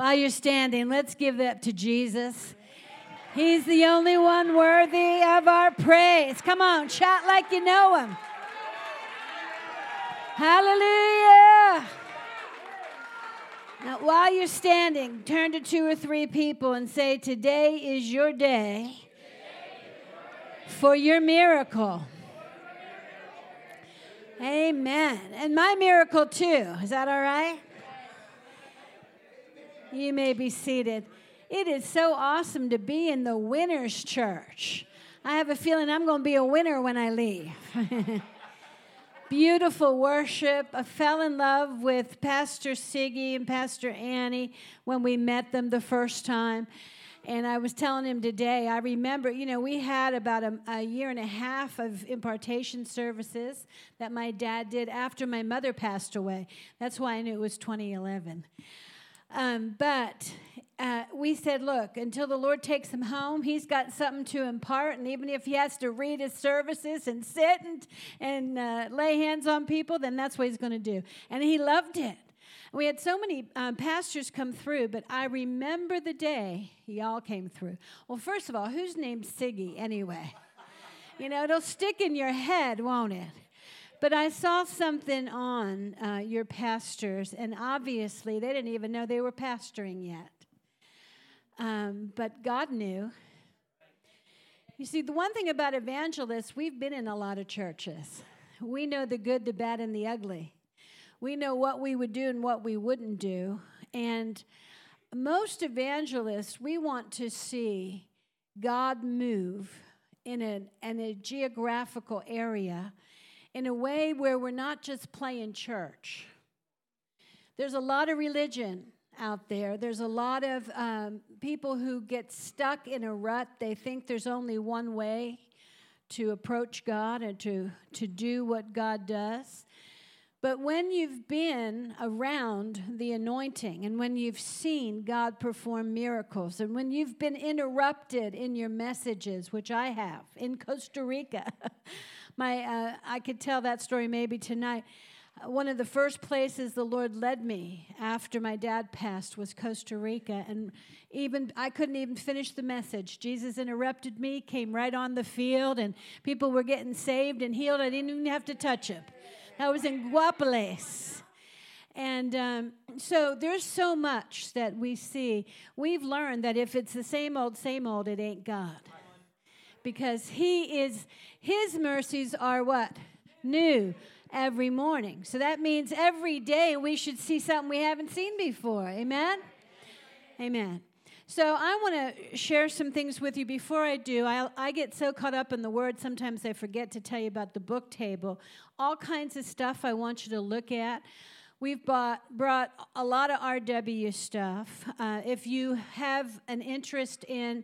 While you're standing, let's give that to Jesus. He's the only one worthy of our praise. Come on, shout like you know him. Hallelujah. Now, while you're standing, turn to two or three people and say, Today is your day for your miracle. Amen. And my miracle, too. Is that all right? You may be seated. It is so awesome to be in the winner's church. I have a feeling I'm going to be a winner when I leave. Beautiful worship. I fell in love with Pastor Siggy and Pastor Annie when we met them the first time. And I was telling him today, I remember, you know, we had about a, a, year and a half of impartation services that my dad did after my mother passed away. That's why I knew it was 2011. Um, but uh, we said, look, until the Lord takes him home, he's got something to impart. And even if he has to read his services and sit and, and uh, lay hands on people, then that's what he's going to do. And he loved it. We had so many um, pastors come through, but I remember the day y'all came through. Well, first of all, who's named Siggy anyway? You know, it'll stick in your head, won't it? But I saw something on uh, your pastors, and obviously they didn't even know they were pastoring yet. Um, but God knew. You see, the one thing about evangelists, we've been in a lot of churches. We know the good, the bad, and the ugly. We know what we would do and what we wouldn't do. And most evangelists, we want to see God move in a, in a geographical area in a way where we're not just playing church. There's a lot of religion out there. There's a lot of um, people who get stuck in a rut. They think there's only one way to approach God and to, to do what God does. But when you've been around the anointing and when you've seen God perform miracles and when you've been interrupted in your messages, which I have in Costa Rica, my uh, I could tell that story maybe tonight. Uh, one of the first places the Lord led me after my dad passed was Costa Rica, and even I couldn't even finish the message. Jesus interrupted me, came right on the field, and people were getting saved and healed. I didn't even have to touch him. I was in Guapiles. And um, so there's so much that we see. We've learned that if it's the same old, same old, it ain't God. Because He is, His mercies are what? New every morning. So that means every day we should see something we haven't seen before. Amen? Amen. So I want to share some things with you. Before I do, I, I, get so caught up in the word, sometimes I forget to tell you about the book table. All kinds of stuff I want you to look at. We've bought, brought a lot of RW stuff. Uh, if you have an interest in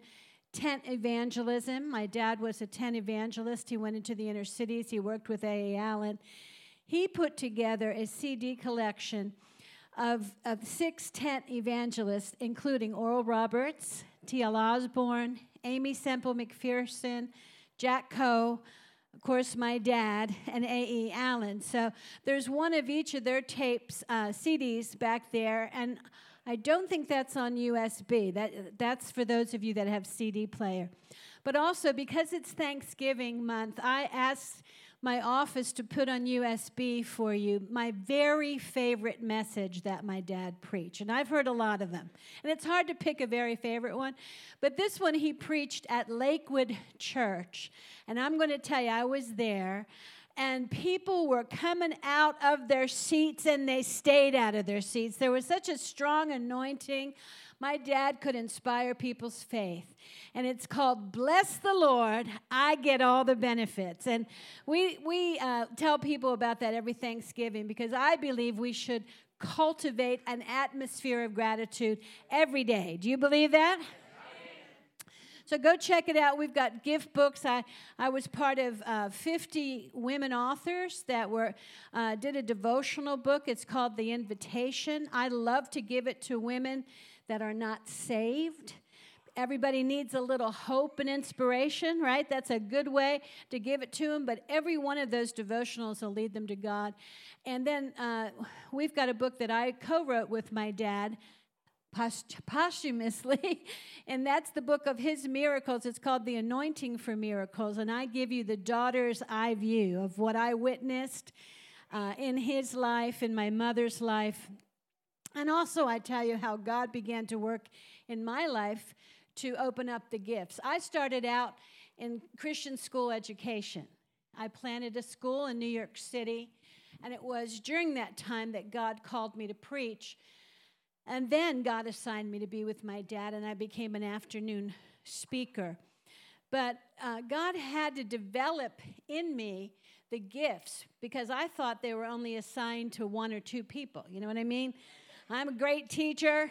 tent evangelism, my dad was a tent evangelist. He went into the inner cities, he worked with A.A. Allen. He put together a CD collection of, of six tent evangelists, including Oral Roberts, T.L. Osborn, Aimee Semple McPherson, Jack Coe, of course, my dad, and A.E. Allen. So there's one of each of their tapes, uh, CDs back there, and I don't think that's on USB. That, that's for those of you that have CD player. But also, because it's Thanksgiving month, I asked my office to put on USB for you my very favorite message that my dad preached. And I've heard a lot of them. And it's hard to pick a very favorite one. But this one he preached at Lakewood Church. And I'm going to tell you, I was there. And people were coming out of their seats and they stayed out of their seats. There was such a strong anointing my dad could inspire people's faith. And it's called Bless the Lord, I Get All the Benefits. And we, we uh, tell people about that every Thanksgiving because I believe we should cultivate an atmosphere of gratitude every day. Do you believe that? So go check it out. We've got gift books. I, I was part of uh, 50 women authors that were uh, did a devotional book. It's called The Invitation. I love to give it to women that are not saved. Everybody needs a little hope and inspiration, right? That's a good way to give it to them. But every one of those devotionals will lead them to God. And then uh, we've got a book that I co wrote with my dad posthumously, and that's the book of his miracles. It's called The Anointing for Miracles, and I give you the daughter's eye view of what I witnessed uh, in his life, in my mother's life. And also, I tell you how God began to work in my life to open up the gifts. I started out in Christian school education. I planted a school in New York City, and it was during that time that God called me to preach. And then God assigned me to be with my dad, and I became an afternoon speaker. But uh, God had to develop in me the gifts because I thought they were only assigned to one or two people. You know what I mean? I'm a great teacher,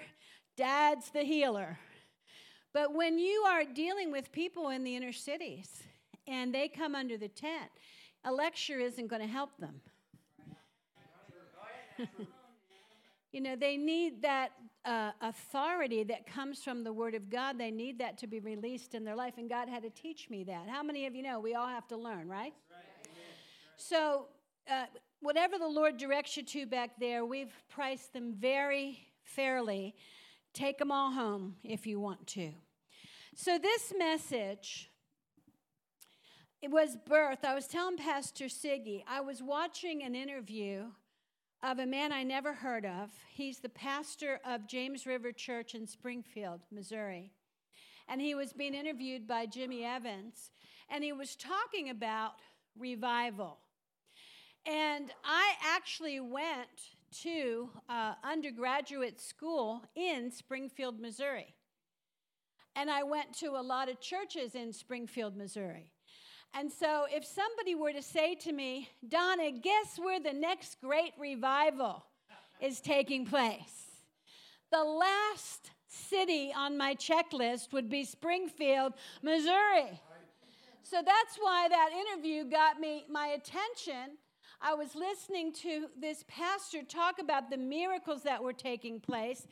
dad's the healer. But when you are dealing with people in the inner cities and they come under the tent, a lecture isn't going to help them. You know, they need that uh, authority that comes from the Word of God. They need that to be released in their life, and God had to teach me that. How many of you know we all have to learn, right? right. So, uh, whatever the Lord directs you to back there, we've priced them very fairly. Take them all home if you want to. So, this message. It was birth. I was telling Pastor Siggy, I was watching an interview of a man I never heard of. He's the pastor of James River Church in Springfield, Missouri. And he was being interviewed by Jimmy Evans, and he was talking about revival. And I actually went to uh, undergraduate school in Springfield, Missouri. And I went to a lot of churches in Springfield, Missouri. And so, if somebody were to say to me, Donna, guess where the next great revival is taking place? The last city on my checklist would be Springfield, Missouri. So that's why that interview got me my attention. I was listening to this pastor talk about the miracles that were taking place,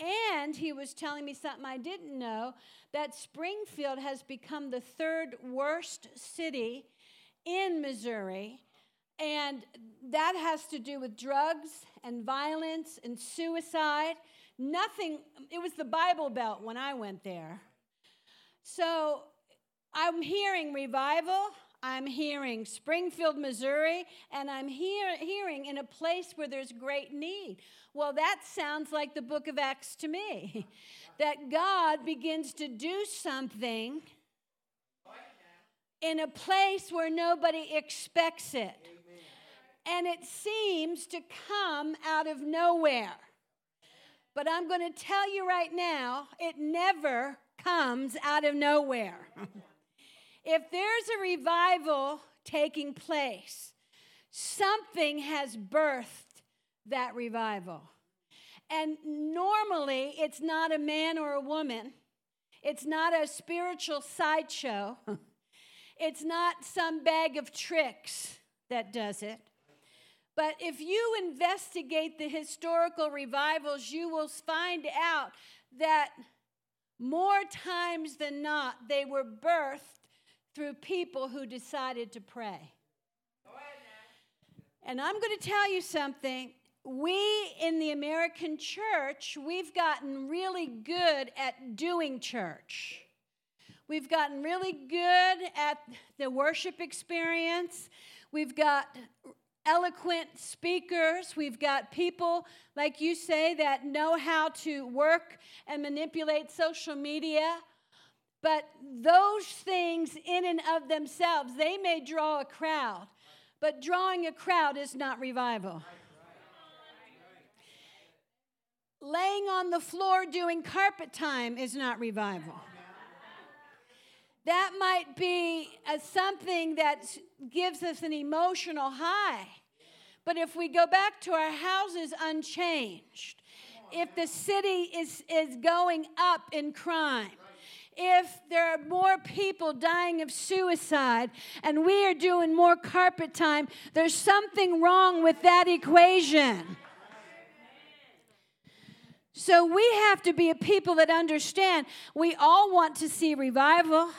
and he was telling me something I didn't know that Springfield has become the third worst city in Missouri. And that has to do with drugs and violence and suicide. Nothing, it was the Bible Belt when I went there. So I'm hearing revival, I'm hearing Springfield, Missouri, and I'm hear, hearing in a place where there's great need. Well, that sounds like the book of Acts to me. that God begins to do something in a place where nobody expects it. And it seems to come out of nowhere. But I'm going to tell you right now, it never comes out of nowhere. if there's a revival taking place, something has birthed that revival. And normally, it's not a man or a woman, it's not a spiritual sideshow, it's not some bag of tricks that does it. But if you investigate the historical revivals, you will find out that more times than not, they were birthed through people who decided to pray. And I'm going to tell you something we in the American church, we've gotten really good at doing church. We've gotten really good at the worship experience. We've got eloquent speakers. We've got people, like you say, that know how to work and manipulate social media. But those things, in and of themselves, they may draw a crowd, but drawing a crowd is not revival laying on the floor doing carpet time is not revival. That might be a, something that gives us an emotional high. But if we go back to our houses unchanged, if the city is, is going up in crime, if there are more people dying of suicide and we are doing more carpet time, there's something wrong with that equation. So we have to be a people that understand we all want to see revival.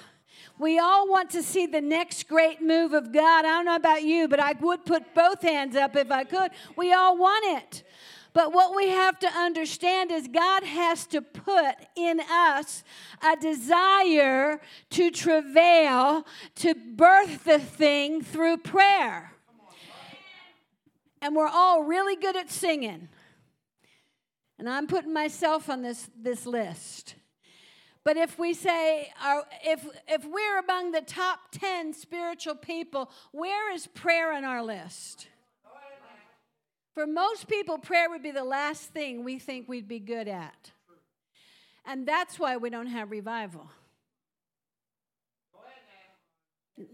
We all want to see the next great move of God. I don't know about you, but I would put both hands up if I could. We all want it. But what we have to understand is God has to put in us a desire to travail, to birth the thing through prayer. And we're all really good at singing. And I'm putting myself on this, this list. But if we say, if, if we're among the top 10 spiritual people, where is prayer on our list? For most people, prayer would be the last thing we think we'd be good at. And that's why we don't have revival.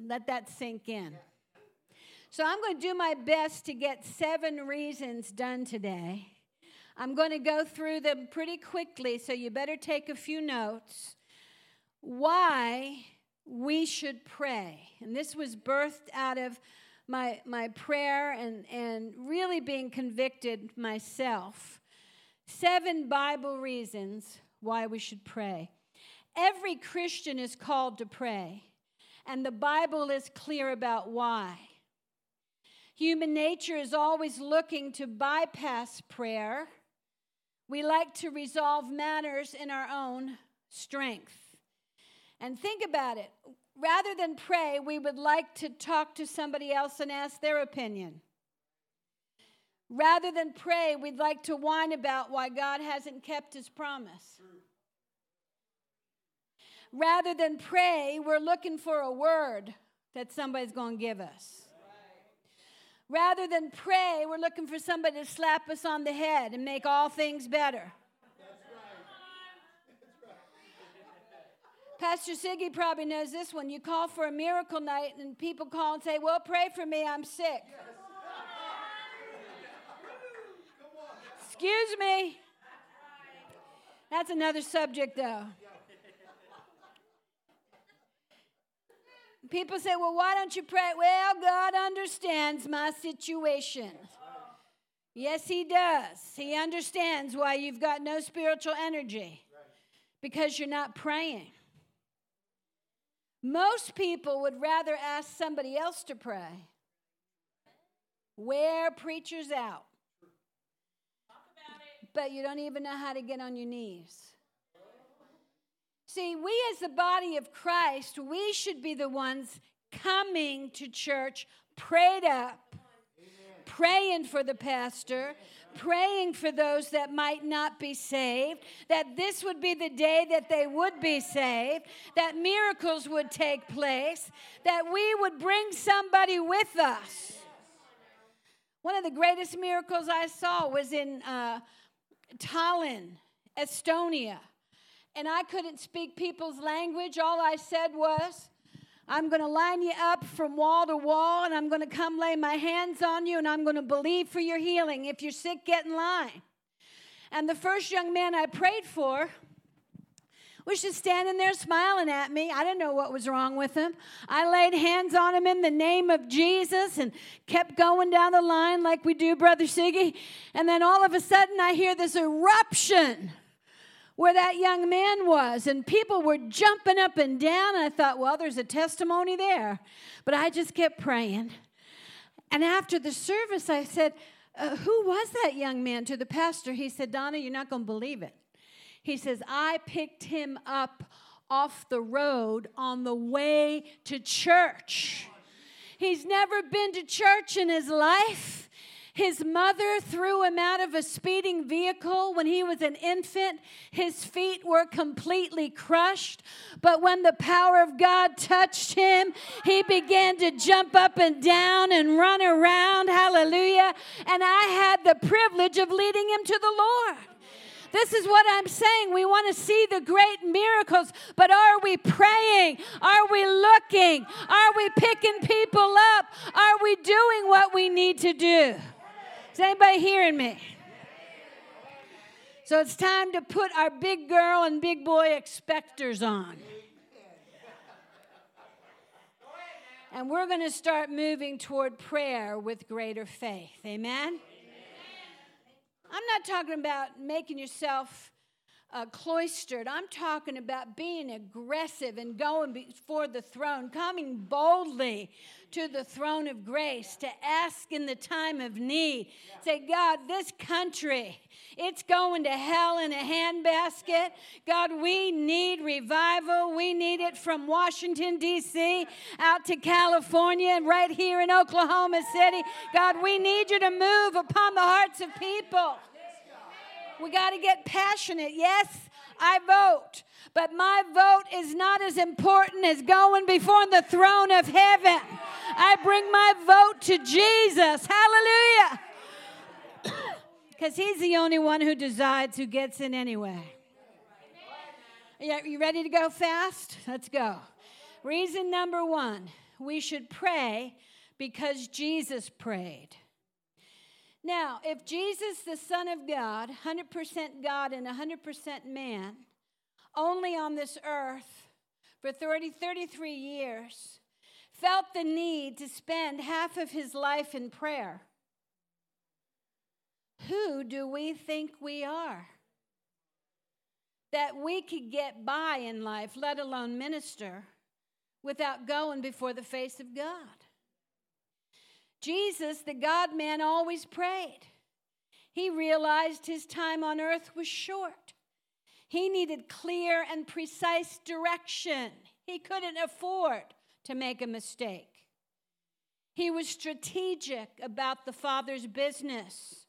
Let that sink in. So I'm going to do my best to get seven reasons done today. I'm going to go through them pretty quickly, so you better take a few notes. Why we should pray. And this was birthed out of my, my prayer and, and really being convicted myself. Seven Bible reasons why we should pray. Every Christian is called to pray, and the Bible is clear about why. Human nature is always looking to bypass prayer. We like to resolve matters in our own strength. And think about it rather than pray, we would like to talk to somebody else and ask their opinion. Rather than pray, we'd like to whine about why God hasn't kept his promise. Rather than pray, we're looking for a word that somebody's going to give us. Rather than pray, we're looking for somebody to slap us on the head and make all things better. Pastor Siggy probably knows this one. You call for a miracle night, and people call and say, Well, pray for me, I'm sick. Excuse me. That's another subject, though. People say, Well, why don't you pray? Well, God understands my situation. Yes, He does. He understands why you've got no spiritual energy because you're not praying. Most people would rather ask somebody else to pray. Wear preachers out. But you don't even know how to get on your knees. See, we as the body of Christ, we should be the ones coming to church prayed up, praying for the pastor, praying for those that might not be saved, that this would be the day that they would be saved, that miracles would take place, that we would bring somebody with us. One of the greatest miracles I saw was in uh, Tallinn, Estonia. And I couldn't speak people's language. All I said was, I'm going to line you up from wall to wall, and I'm going to come lay my hands on you, and I'm going to believe for your healing. If you're sick, get in line. And the first young man I prayed for was just standing there smiling at me. I didn't know what was wrong with him. I laid hands on him in the name of Jesus and kept going down the line like we do, Brother Siggy. And then all of a sudden, I hear this eruption where that young man was, and people were jumping up and down. And I thought, well, there's a testimony there. But I just kept praying. And after the service, I said, uh, Who was that young man to the pastor? He said, Donna, you're not going to believe it. He says, I picked him up off the road on the way to church. He's never been to church in his life. His mother threw him out of a speeding vehicle when he was an infant. His feet were completely crushed. But when the power of God touched him, he began to jump up and down and run around. Hallelujah. And I had the privilege of leading him to the Lord. This is what I'm saying. We want to see the great miracles, but are we praying? Are we looking? Are we picking people up? Are we doing what we need to do? Is anybody hearing me? So it's time to put our big girl and big boy expectors on. And we're going to start moving toward prayer with greater faith. Amen? I'm not talking about making yourself uh, cloistered. I'm talking about being aggressive and going before the throne, coming boldly to the throne of grace to ask in the time of need. Say, God, this country, it's going to hell in a handbasket. God, we need revival. We need it from Washington, D.C., out to California, and right here in Oklahoma City. God, we need you to move upon the hearts of people. We got to get passionate. Yes, I vote, but my vote is not as important as going before the throne of heaven. I bring my vote to Jesus. Hallelujah. Because he's the only one who decides who gets in anyway. Yeah, you ready to go fast? Let's go. Reason number one we should pray because Jesus prayed. Now, if Jesus, the Son of God, 100% God and 100% man, only on this earth for 30, 33 years, felt the need to spend half of his life in prayer, who do we think we are? That we could get by in life, let alone minister, without going before the face of God. Jesus, the God man, always prayed. He realized his time on earth was short. He needed clear and precise direction. He couldn't afford to make a mistake. He was strategic about the Father's business.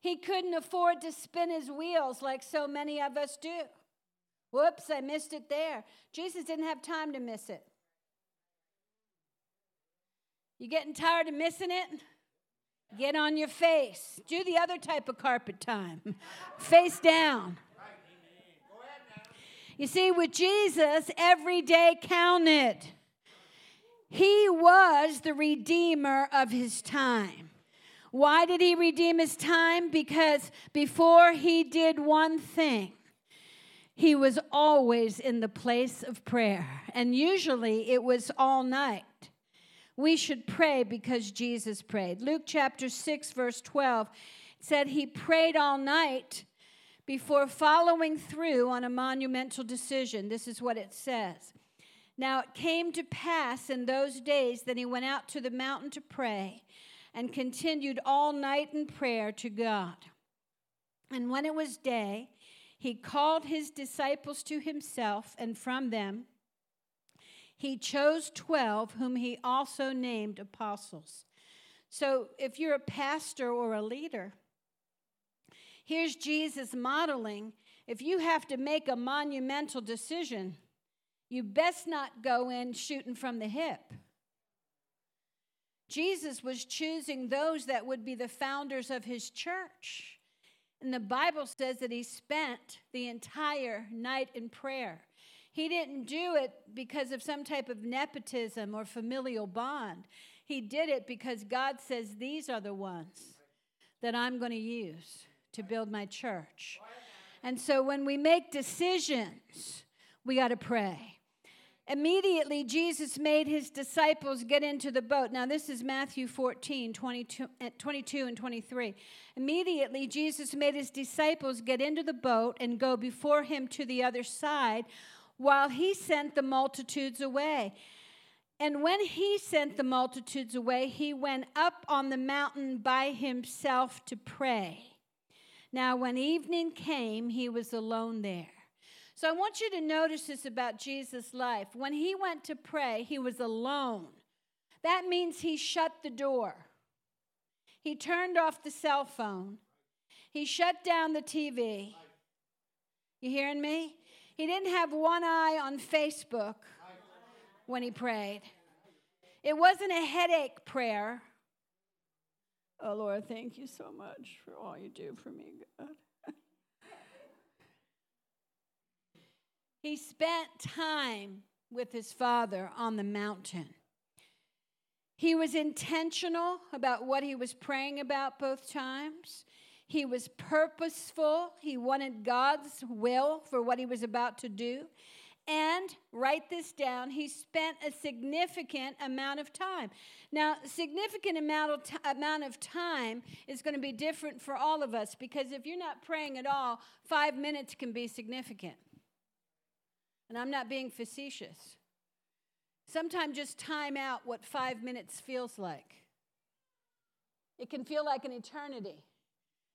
He couldn't afford to spin his wheels like so many of us do. Whoops, I missed it there. Jesus didn't have time to miss it. You getting tired of missing it? Get on your face. Do the other type of carpet time. face down. You see, with Jesus, every day counted. He was the redeemer of his time. Why did he redeem his time? Because before he did one thing, he was always in the place of prayer. And usually it was all night. We should pray because Jesus prayed. Luke chapter 6, verse 12 said he prayed all night before following through on a monumental decision. This is what it says. Now it came to pass in those days that he went out to the mountain to pray and continued all night in prayer to God. And when it was day, he called his disciples to himself, and from them he chose 12, whom he also named apostles. So if you're a pastor or a leader, here's Jesus modeling if you have to make a monumental decision, you best not go in shooting from the hip. Jesus was choosing those that would be the founders of his church. And the Bible says that he spent the entire night in prayer. He didn't do it because of some type of nepotism or familial bond. He did it because God says, These are the ones that I'm going to use to build my church. And so when we make decisions, we got to pray. Immediately, Jesus made his disciples get into the boat. Now, this is Matthew 14, 22, eh, 22, and 23. Immediately, Jesus made his disciples get into the boat and go before him to the other side while he sent the multitudes away. And when he sent the multitudes away, he went up on the mountain by himself to pray. Now, when evening came, he was alone there. So I want you to notice this about Jesus' life. When he went to pray, he was alone. That means he shut the door. He turned off the cell phone. He shut down the TV. You hearing me? He didn't have one eye on Facebook when he prayed. It wasn't a headache prayer. Oh, Lord, thank you so much for all you do for me, God. he spent time with his father on the mountain. He was intentional about what he was praying about both times. He was purposeful. He wanted God's will for what he was about to do. and write this down, he spent a significant amount of time. Now, significant amount of, t- amount of time is going to be different for all of us because if you're not praying at all, five minutes can be significant. And I'm not being facetious. Sometimes just time out what five minutes feels like. It can feel like an eternity,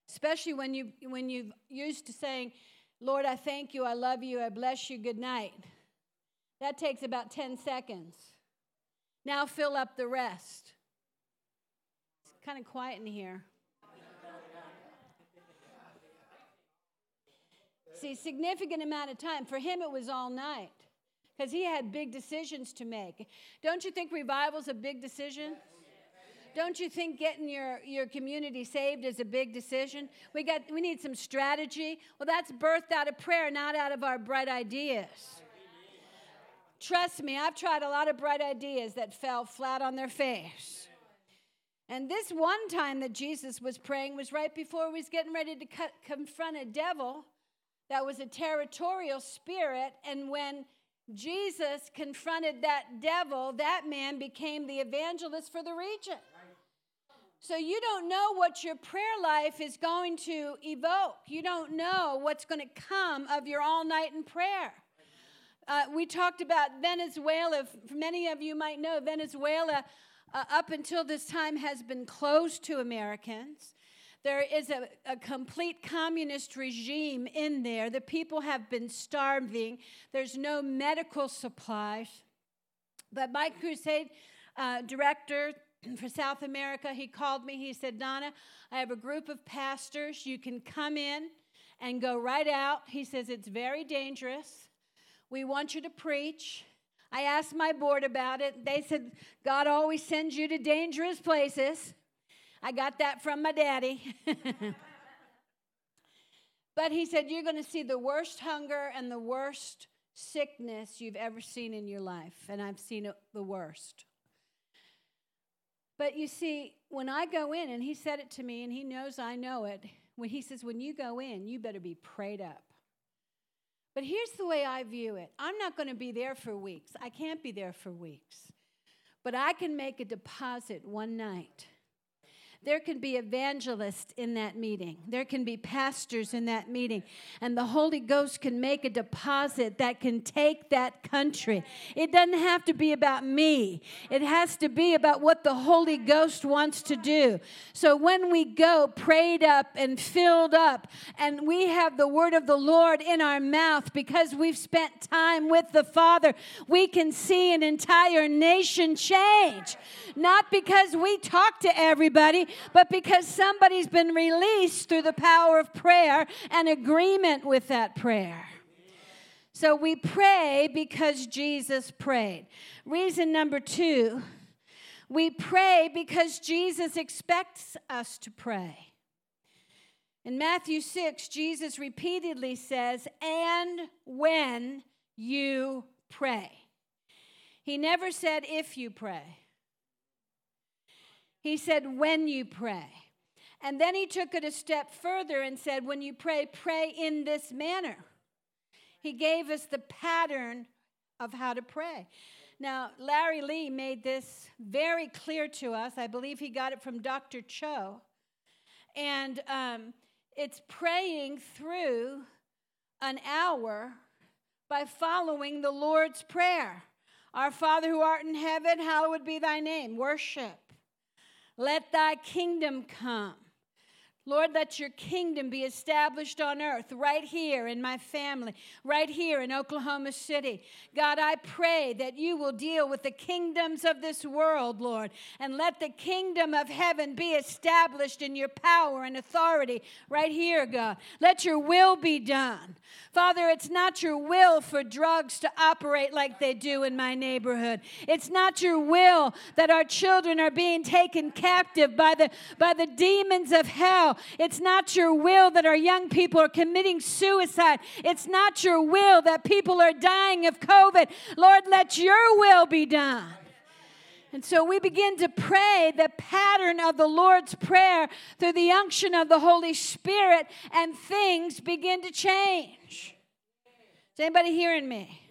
especially when you when you've used to saying, Lord, I thank you, I love you, I bless you, good night. That takes about 10 seconds. Now fill up the rest. It's kind of quiet in here. See, significant amount of time. For him, it was all night because he had big decisions to make. Don't you think revival's a big decision? Don't you think getting your, your community saved is a big decision? We, got, we need some strategy. Well, that's birthed out of prayer, not out of our bright ideas. Trust me, I've tried a lot of bright ideas that fell flat on their face. And this one time that Jesus was praying was right before he was getting ready to cut, confront a devil that was a territorial spirit. And when Jesus confronted that devil, that man became the evangelist for the region. So you don't know what your prayer life is going to evoke. You don't know what's going to come of your all night in prayer. Uh, we talked about Venezuela. Many of you might know Venezuela, uh, up until this time, has been closed to Americans. There is a, a, complete communist regime in there. The people have been starving. There's no medical supplies. But my crusade uh, director, for South America, he called me. He said, Donna, I have a group of pastors. You can come in and go right out. He says, It's very dangerous. We want you to preach. I asked my board about it. They said, God always sends you to dangerous places. I got that from my daddy. but he said, You're going to see the worst hunger and the worst sickness you've ever seen in your life. And I've seen it the worst. But you see, when I go in, and he said it to me, and he knows I know it, when he says, when you go in, you better be prayed up. But here's the way I view it I'm not going to be there for weeks. I can't be there for weeks. But I can make a deposit one night there can be evangelists in that meeting. There can be pastors in that meeting. And the Holy Ghost can make a deposit that can take that country. It doesn't have to be about me, it has to be about what the Holy Ghost wants to do. So when we go prayed up and filled up, and we have the word of the Lord in our mouth because we've spent time with the Father, we can see an entire nation change. Not because we talk to everybody, but because somebody's been released through the power of prayer and agreement with that prayer. So we pray because Jesus prayed. Reason number two, we pray because Jesus expects us to pray. In Matthew 6, Jesus repeatedly says, and when you pray. He never said, if you pray. He said, when you pray. And then he took it a step further and said, when you pray, pray in this manner. He gave us the pattern of how to pray. Now, Larry Lea made this very clear to us. I believe he got it from Dr. Cho. And um, it's praying through an hour by following the Lord's Prayer. Our Father who art in heaven, hallowed be thy name. Worship. Let thy kingdom come. Lord, let your kingdom be established on earth right here in my family, right here in Oklahoma City. God, I pray that you will deal with the kingdoms of this world, Lord, and let the kingdom of heaven be established in your power and authority right here, God. Let your will be done. Father, it's not your will for drugs to operate like they do in my neighborhood. It's not your will that our children are being taken captive by the, by the demons of hell. It's not your will that our young people are committing suicide. It's not your will that people are dying of COVID. Lord, let your will be done. And so we begin to pray the pattern of the Lord's Prayer through the unction of the Holy Spirit, and things begin to change. Is anybody hearing me?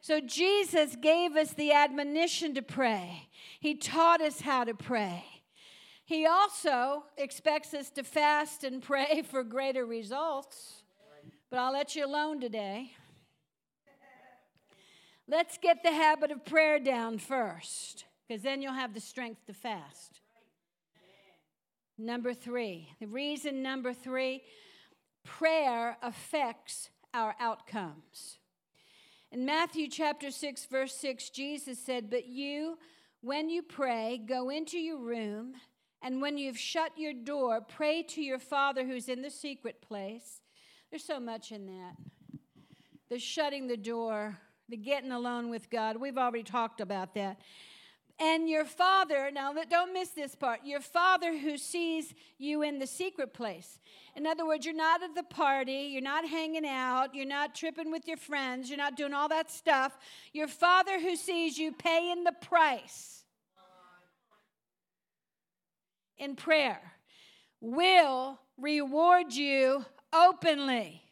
So Jesus gave us the admonition to pray, He taught us how to pray. He also expects us to fast and pray for greater results. But I'll let you alone today. Let's get the habit of prayer down first, because then you'll have the strength to fast. Number three, the reason number three, prayer affects our outcomes. In Matthew chapter 6, verse 6, Jesus said, But you, when you pray, go into your room, and when you've shut your door, pray to your Father who's in the secret place. There's so much in that. The shutting the door, the getting alone with God. We've already talked about that. And your father, now don't miss this part, your father who sees you in the secret place. In other words, you're not at the party, you're not hanging out, you're not tripping with your friends, you're not doing all that stuff. Your father who sees you paying the price in prayer will reward you openly.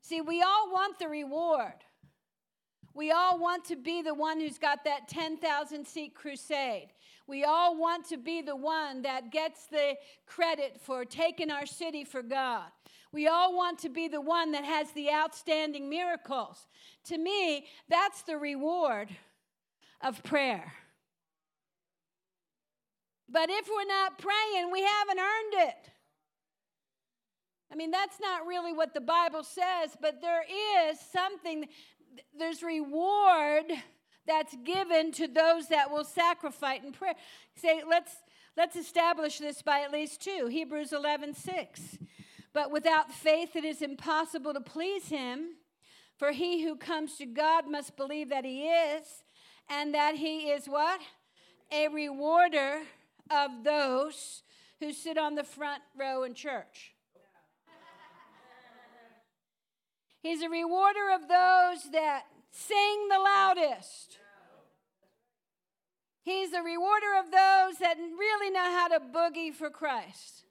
See, we all want the reward. We all want to be the one who's got that 10,000 seat crusade. We all want to be the one that gets the credit for taking our city for God. We all want to be the one that has the outstanding miracles. To me, that's the reward of prayer. But if we're not praying, we haven't earned it. I mean, that's not really what the Bible says, but there is something there's reward that's given to those that will sacrifice in prayer. Say, let's let's establish this by at least two. Hebrews 11, 6. But without faith it is impossible to please him, for he who comes to God must believe that he is, and that he is what? A rewarder of those who sit on the front row in church. He's a rewarder of those that sing the loudest. He's a rewarder of those that really know how to boogie for Christ.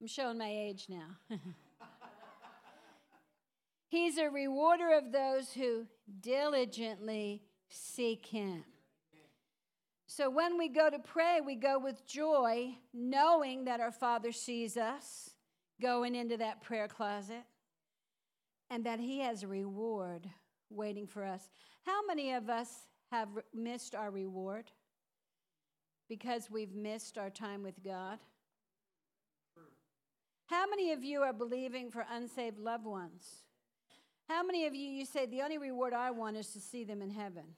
I'm showing my age now. He's a rewarder of those who diligently seek Him. So when we go to pray, we go with joy, knowing that our Father sees us going into that prayer closet and that He has a reward waiting for us. How many of us have missed our reward because we've missed our time with God? How many of you are believing for unsaved loved ones? How many of you you say the only reward I want is to see them in heaven?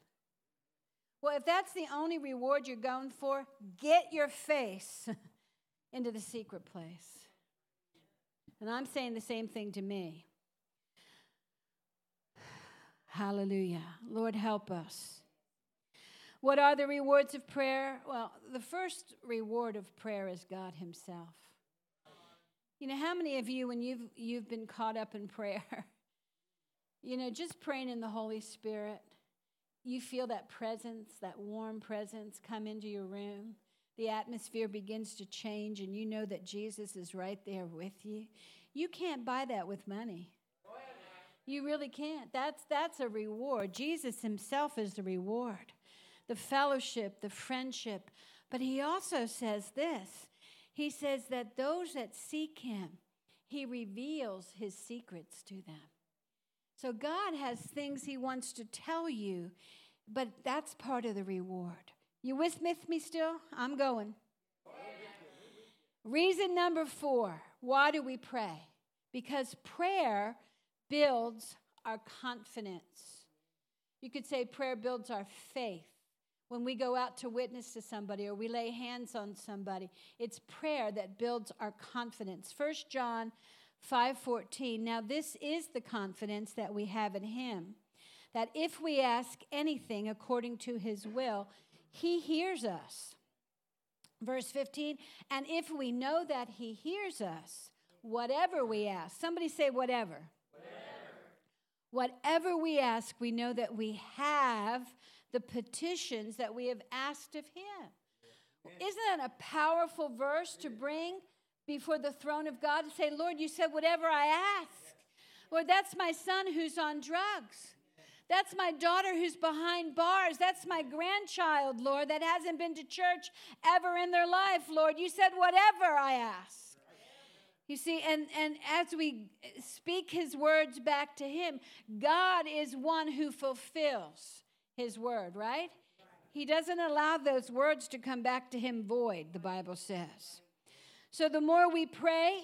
Well, if that's the only reward you're going for, get your face into the secret place. And I'm saying the same thing to me. Hallelujah. Lord, help us. What are the rewards of prayer? Well, the first reward of prayer is God Himself. You know, how many of you, when you've, you've been caught up in prayer, you know, just praying in the Holy Spirit, you feel that presence, that warm presence come into your room. The atmosphere begins to change, and you know that Jesus is right there with you. You can't buy that with money. You really can't. That's, that's a reward. Jesus himself is the reward the fellowship, the friendship. But he also says this He says that those that seek him, he reveals his secrets to them. So God has things he wants to tell you, but that's part of the reward. You with me still? I'm going. Reason number four why do we pray? Because prayer builds our confidence. You could say prayer builds our faith. When we go out to witness to somebody or we lay hands on somebody, it's prayer that builds our confidence. 1 John 5:14. Now this is the confidence that we have in him that if we ask anything according to his will, he hears us. Verse 15, and if we know that he hears us, whatever we ask, somebody say whatever. Whatever we ask, we know that we have the petitions that we have asked of Him. Isn't that a powerful verse to bring before the throne of God and say, Lord, you said whatever I ask. Lord, that's my son who's on drugs. That's my daughter who's behind bars. That's my grandchild, Lord, that hasn't been to church ever in their life, Lord. You said, whatever I ask. You see, and, and as we speak his words back to him, God is one who fulfills his word, right? He doesn't allow those words to come back to him void, the Bible says. So the more we pray,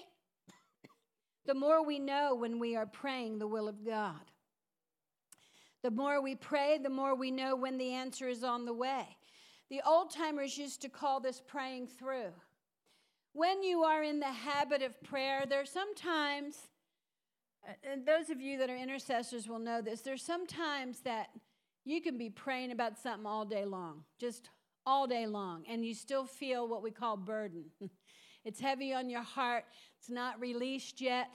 the more we know when we are praying the will of God. The more we pray, the more we know when the answer is on the way. The old timers used to call this praying through. When you are in the habit of prayer, there's sometimes, uh, and those of you that are intercessors will know this, There there's sometimes that you can be praying about something all day long, just all day long, and you still feel what we call burden. it's heavy on your heart, it's not released yet.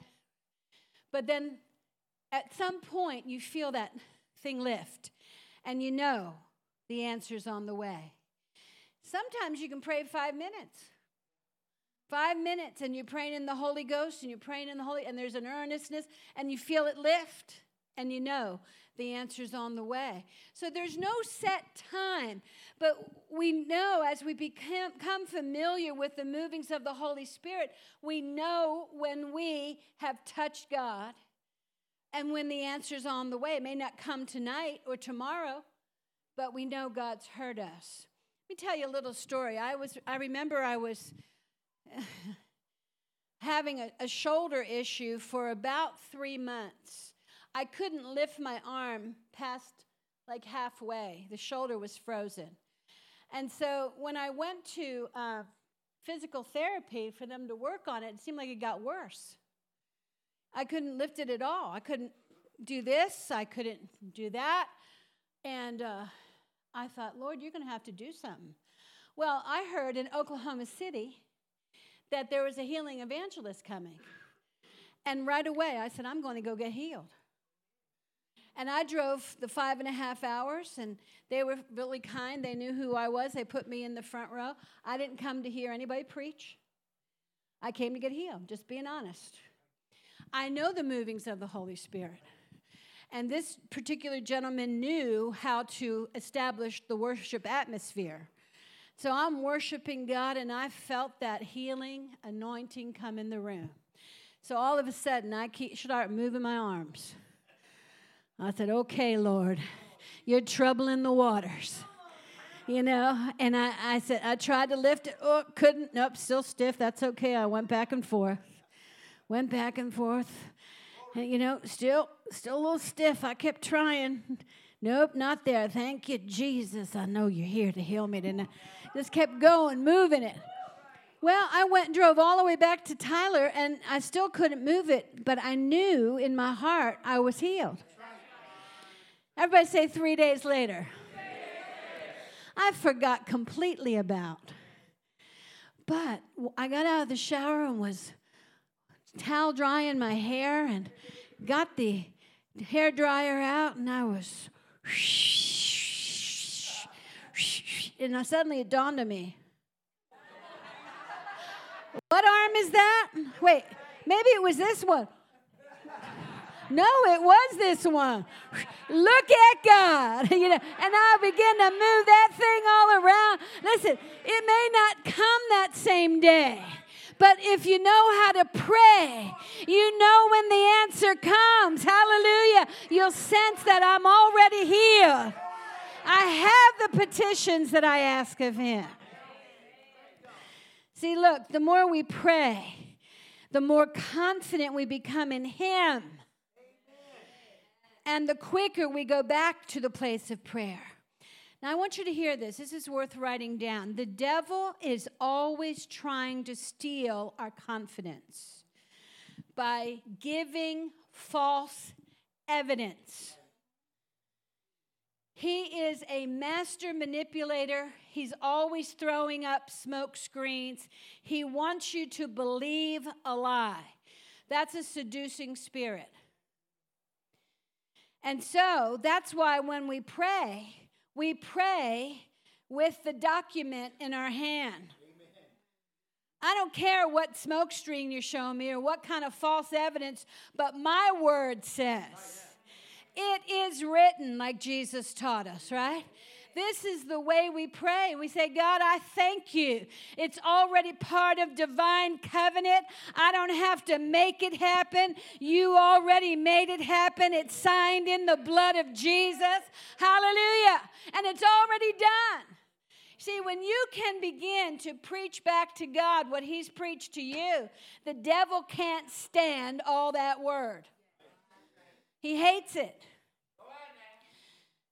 But then at some point, you feel that thing lift, and you know the answer's on the way. Sometimes you can pray five minutes. Five minutes, and you're praying in the Holy Ghost, and you're praying in the Holy, and there's an earnestness, and you feel it lift, and you know the answer's on the way. So there's no set time, but we know as we become, familiar with the movings of the Holy Spirit, we know when we have touched God and when the answer's on the way, it may not come tonight or tomorrow, but we know God's heard us. Let me tell you a little story. I was I remember I was having a, a shoulder issue for about 3 months. I couldn't lift my arm past like halfway. The shoulder was frozen. And so when I went to uh, physical therapy for them to work on it, it seemed like it got worse. I couldn't lift it at all. I couldn't do this, I couldn't do that. And uh, I thought, Lord, you're going to have to do something. Well, I heard in Oklahoma City that there was a healing evangelist coming. And right away, I said, I'm going to go get healed. And I drove the five and a half hours, and they were really kind. They knew who I was. They put me in the front row. I didn't come to hear anybody preach, I came to get healed, just being honest. I know the movings of the Holy Spirit. And this particular gentleman knew how to establish the worship atmosphere. So I'm worshiping God, and I felt that healing anointing come in the room. So all of a sudden, I start moving my arms. I said, Okay, Lord, you're troubling the waters. You know, and I, I said, I tried to lift it. Oh, couldn't. Nope, still stiff. That's okay. I went back and forth went back and forth. And, you know, still, still a little stiff. I kept trying. Nope, not there. Thank you, Jesus. I know you're here to heal me. I just kept going, moving it. Well, I went and drove all the way back to Tyler, and I still couldn't move it, but I knew in my heart I was healed. Everybody say three days later. I forgot completely about. But I got out of the shower and was towel drying my hair and got the hair dryer out, and I was, and suddenly it dawned on me. What arm is that? Wait, maybe it was this one. No, it was this one. Look at God. You know, and I begin to move that thing all around. Listen, it may not come that same day. But if you know how to pray, you know when the answer comes. Hallelujah. You'll sense that I'm already here. I have the petitions that I ask of Him. See, look, the more we pray, the more confident we become in Him. And the quicker we go back to the place of prayer. Now, I want you to hear this. This is worth writing down. The devil is always trying to steal our confidence by giving false evidence. He is a master manipulator. He's always throwing up smoke screens. He wants you to believe a lie. That's a seducing spirit. And so that's why when we pray, we pray with the document in our hand. I don't care what smoke screen you're showing me or what kind of false evidence, but my word says. It is written, like Jesus taught us, right? This is the way we pray. We say, God, I thank you. It's already part of divine covenant. I don't have to make it happen. You already made it happen. It's signed in the blood of Jesus. Hallelujah. And it's already done. See, when you can begin to preach back to God what He's preached to you, the devil can't stand all that word. He hates it.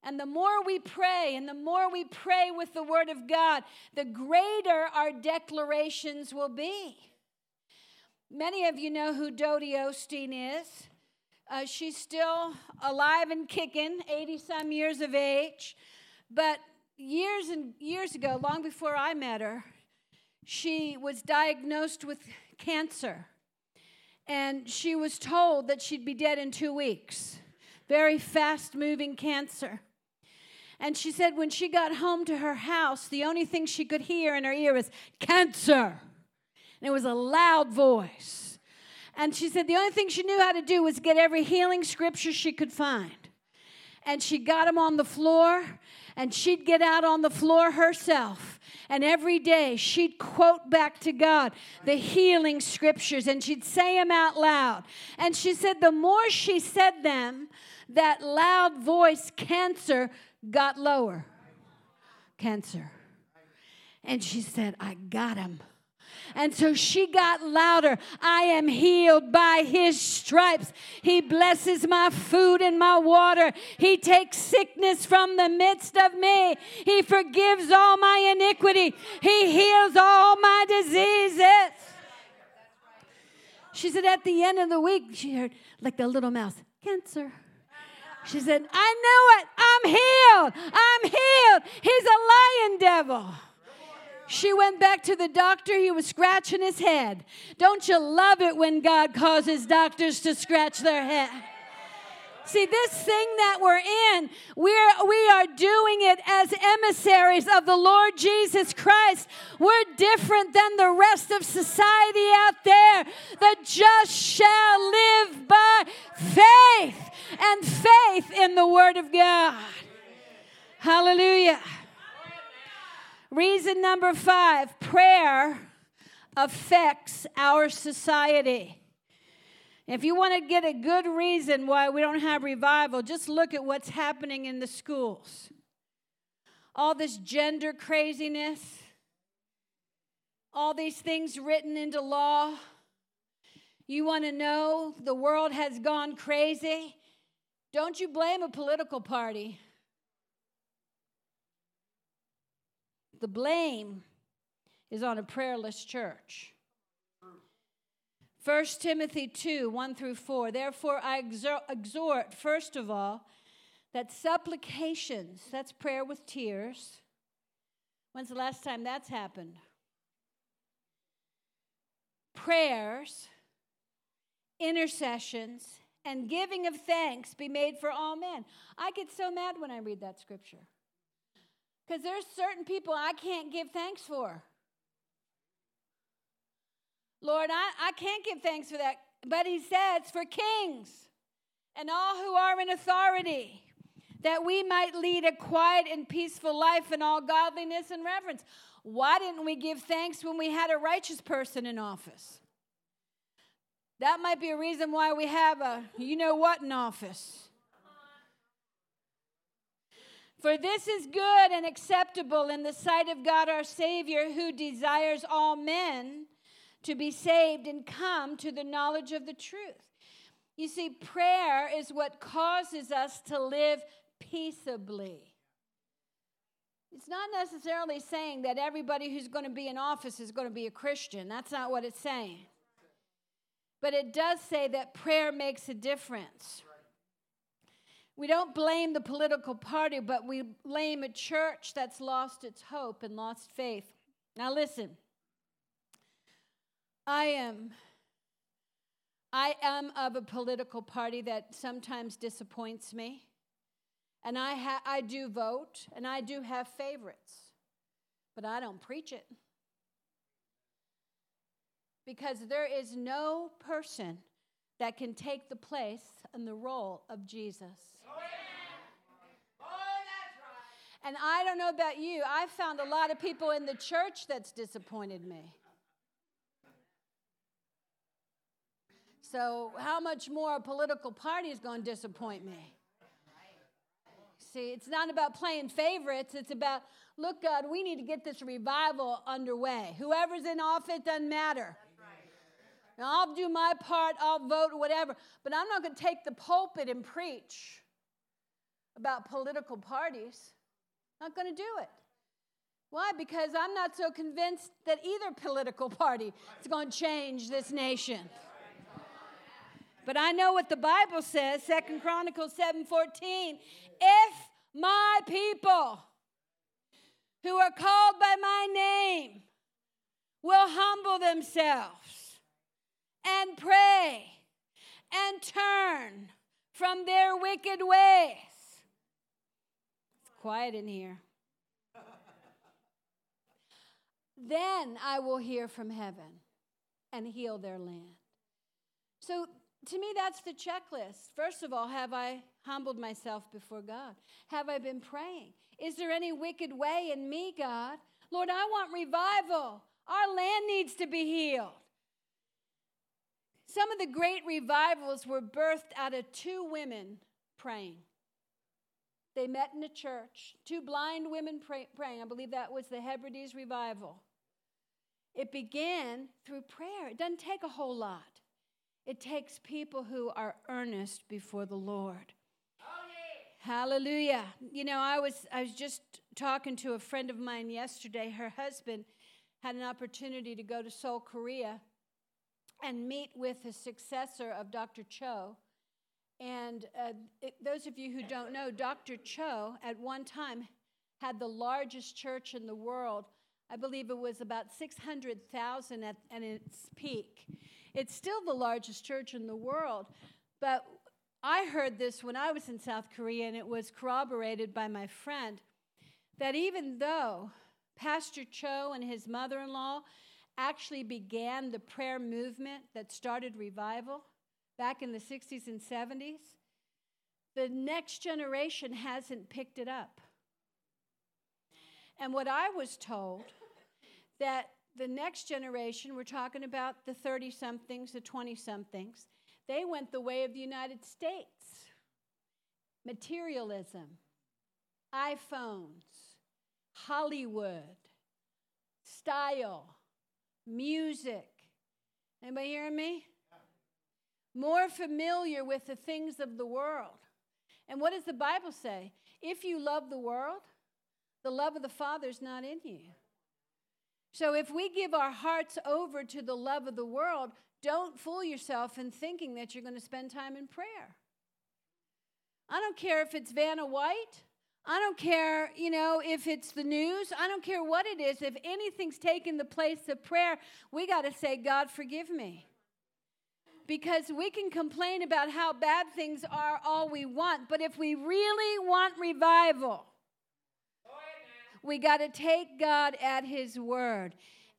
And the more we pray and the more we pray with the Word of God, the greater our declarations will be. Many of you know who Dodie Osteen is. Uh, she's still alive and kicking, 80 some years of age. But years and years ago, long before I met her, she was diagnosed with cancer. And she was told that she'd be dead in two weeks. Very fast moving cancer. And she said when she got home to her house, the only thing she could hear in her ear was cancer. And it was a loud voice. And she said the only thing she knew how to do was get every healing scripture she could find. And she got them on the floor, and she'd get out on the floor herself. And every day she'd quote back to God the healing scriptures and she'd say them out loud. And she said the more she said them, that loud voice, cancer, got lower. Cancer. And she said, I got him. And so she got louder. I am healed by his stripes. He blesses my food and my water. He takes sickness from the midst of me. He forgives all my iniquity. He heals all my diseases. She said, at the end of the week, she heard like the little mouse, cancer. She said, I knew it. I'm healed. I'm healed. He's a lying devil. She went back to the doctor. He was scratching his head. Don't you love it when God causes doctors to scratch their head? See, this thing that we're in, we're, we are doing it as emissaries of the Lord Jesus Christ. We're different than the rest of society out there. The just shall live by faith and faith in the Word of God. Hallelujah. Reason number five prayer affects our society. If you want to get a good reason why we don't have revival, just look at what's happening in the schools. All this gender craziness, all these things written into law. You want to know the world has gone crazy? Don't you blame a political party. The blame is on a prayerless church. 1 Timothy 2 1 through 4. Therefore, I exhort, first of all, that supplications, that's prayer with tears. When's the last time that's happened? Prayers, intercessions, and giving of thanks be made for all men. I get so mad when I read that scripture. Because there's certain people I can't give thanks for. Lord, I, I can't give thanks for that. But he says, for kings and all who are in authority, that we might lead a quiet and peaceful life in all godliness and reverence. Why didn't we give thanks when we had a righteous person in office? That might be a reason why we have a you know what in office. For this is good and acceptable in the sight of God our Savior, who desires all men to be saved and come to the knowledge of the truth. You see, prayer is what causes us to live peaceably. It's not necessarily saying that everybody who's going to be in office is going to be a Christian. That's not what it's saying. But it does say that prayer makes a difference. We don't blame the political party, but we blame a church that's lost its hope and lost faith. Now, listen. I am I am of a political party that sometimes disappoints me. And I ha- I do vote and I do have favorites. But I don't preach it. Because there is no person that can take the place and the role of Jesus. And I don't know about you, I've found a lot of people in the church that's disappointed me. So, how much more a political party is going to disappoint me? See, it's not about playing favorites. It's about, look, God, we need to get this revival underway. Whoever's in office doesn't matter. Now, I'll do my part, I'll vote, whatever. But I'm not going to take the pulpit and preach about political parties. Not going to do it. Why? Because I'm not so convinced that either political party is going to change this nation. But I know what the Bible says, Second Chronicles 7:14. If my people who are called by my name will humble themselves and pray and turn from their wicked ways. It's quiet in here. then I will hear from heaven and heal their land. So to me, that's the checklist. First of all, have I humbled myself before God? Have I been praying? Is there any wicked way in me, God? Lord, I want revival. Our land needs to be healed. Some of the great revivals were birthed out of two women praying. They met in a church, two blind women pray, praying. I believe that was the Hebrides revival. It began through prayer. It doesn't take a whole lot. It takes people who are earnest before the Lord. Hallelujah. You know, I was I was just talking to a friend of mine yesterday. Her husband had an opportunity to go to Seoul, Korea and meet with the successor of Dr. Cho. And uh, it, those of you who don't know, Dr. Cho at one time had the largest church in the world. I believe it was about 600,000 at, at its peak. It's still the largest church in the world. But I heard this when I was in South Korea, and it was corroborated by my friend that even though Pastor Cho and his mother in law actually began the prayer movement that started revival back in the 60s and 70s, the next generation hasn't picked it up. And what I was told that the next generation, we're talking about the 30 somethings, the 20 somethings, they went the way of the United States. Materialism, iPhones, Hollywood, style, music. Anybody hearing me? More familiar with the things of the world. And what does the Bible say? If you love the world, the love of the Father is not in you. So if we give our hearts over to the love of the world, don't fool yourself in thinking that you're going to spend time in prayer. I don't care if it's Vanna White. I don't care, you know, if it's the news. I don't care what it is. If anything's taken the place of prayer, we got to say, God, forgive me. Because we can complain about how bad things are all we want, but if we really want revival, we got to take God at His word.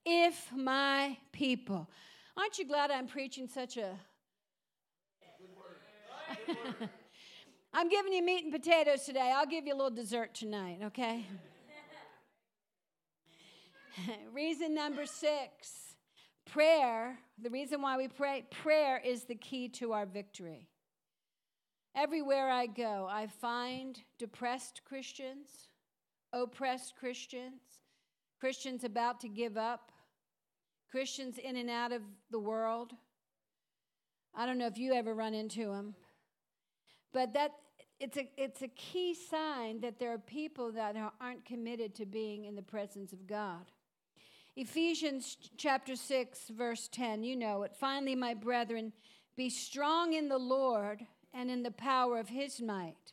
If my people. Aren't you glad I'm preaching such a. I'm giving you meat and potatoes today. I'll give you a little dessert tonight, okay? reason number six prayer, the reason why we pray, prayer is the key to our victory. Everywhere I go, I find depressed Christians oppressed Christians, Christians about to give up, Christians in and out of the world. I don't know if you ever run into them, but that it's a, it's a key sign that there are people that aren't committed to being in the presence of God. Ephesians chapter 6, verse 10, you know it. Finally, my brethren, be strong in the Lord and in the power of his might.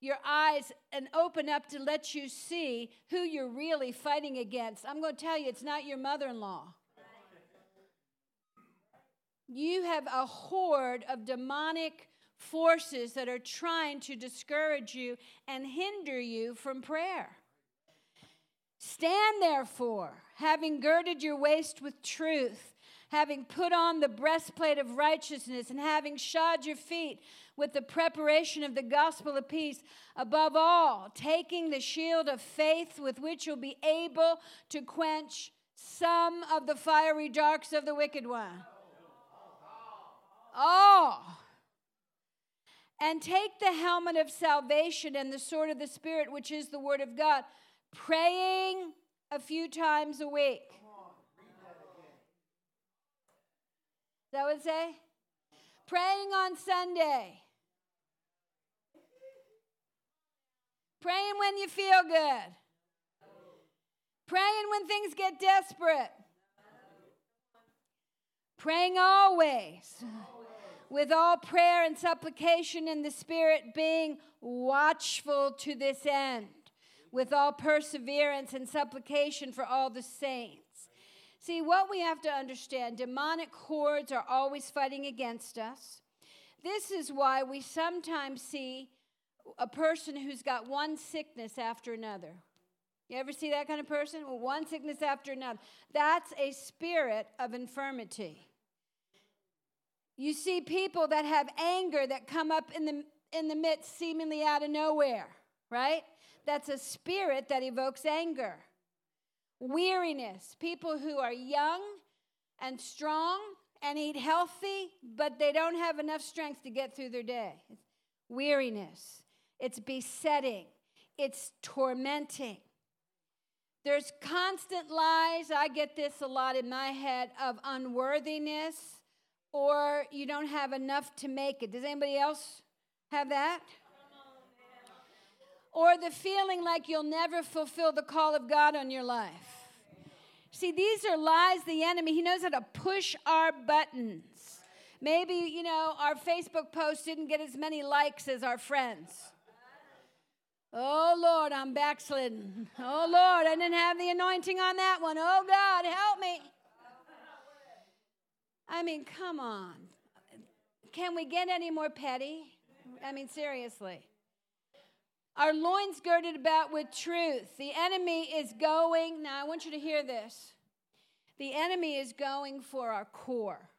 your eyes and open up to let you see who you're really fighting against. I'm going to tell you, it's not your mother in law. You have a horde of demonic forces that are trying to discourage you and hinder you from prayer. Stand therefore, having girded your waist with truth, having put on the breastplate of righteousness, and having shod your feet with the preparation of the gospel of peace. Above all, taking the shield of faith with which you'll be able to quench some of the fiery darks of the wicked one. All. Oh and take the helmet of salvation and the sword of the Spirit, which is the Word of God, praying a few times a week. That would say? Praying on Sunday. Praying when you feel good. Praying when things get desperate. Praying always with all prayer and supplication in the Spirit, being watchful to this end, with all perseverance and supplication for all the saints. See, what we have to understand demonic hordes are always fighting against us. This is why we sometimes see a person who's got one sickness after another. You ever see that kind of person? One sickness after another. That's a spirit of infirmity. You see people that have anger that come up in the, in the midst, seemingly out of nowhere, right? That's a spirit that evokes anger. Weariness, people who are young and strong and eat healthy, but they don't have enough strength to get through their day. Weariness, it's besetting, it's tormenting. There's constant lies. I get this a lot in my head of unworthiness or you don't have enough to make it. Does anybody else have that? Or the feeling like you'll never fulfill the call of God on your life. See, these are lies the enemy. He knows how to push our buttons. Maybe, you know, our Facebook post didn't get as many likes as our friends. Oh Lord, I'm backslidden. Oh Lord, I didn't have the anointing on that one. Oh God, help me. I mean, come on. Can we get any more petty? I mean, seriously. Our loins girded about with truth. The enemy is going, now I want you to hear this. The enemy is going for our core.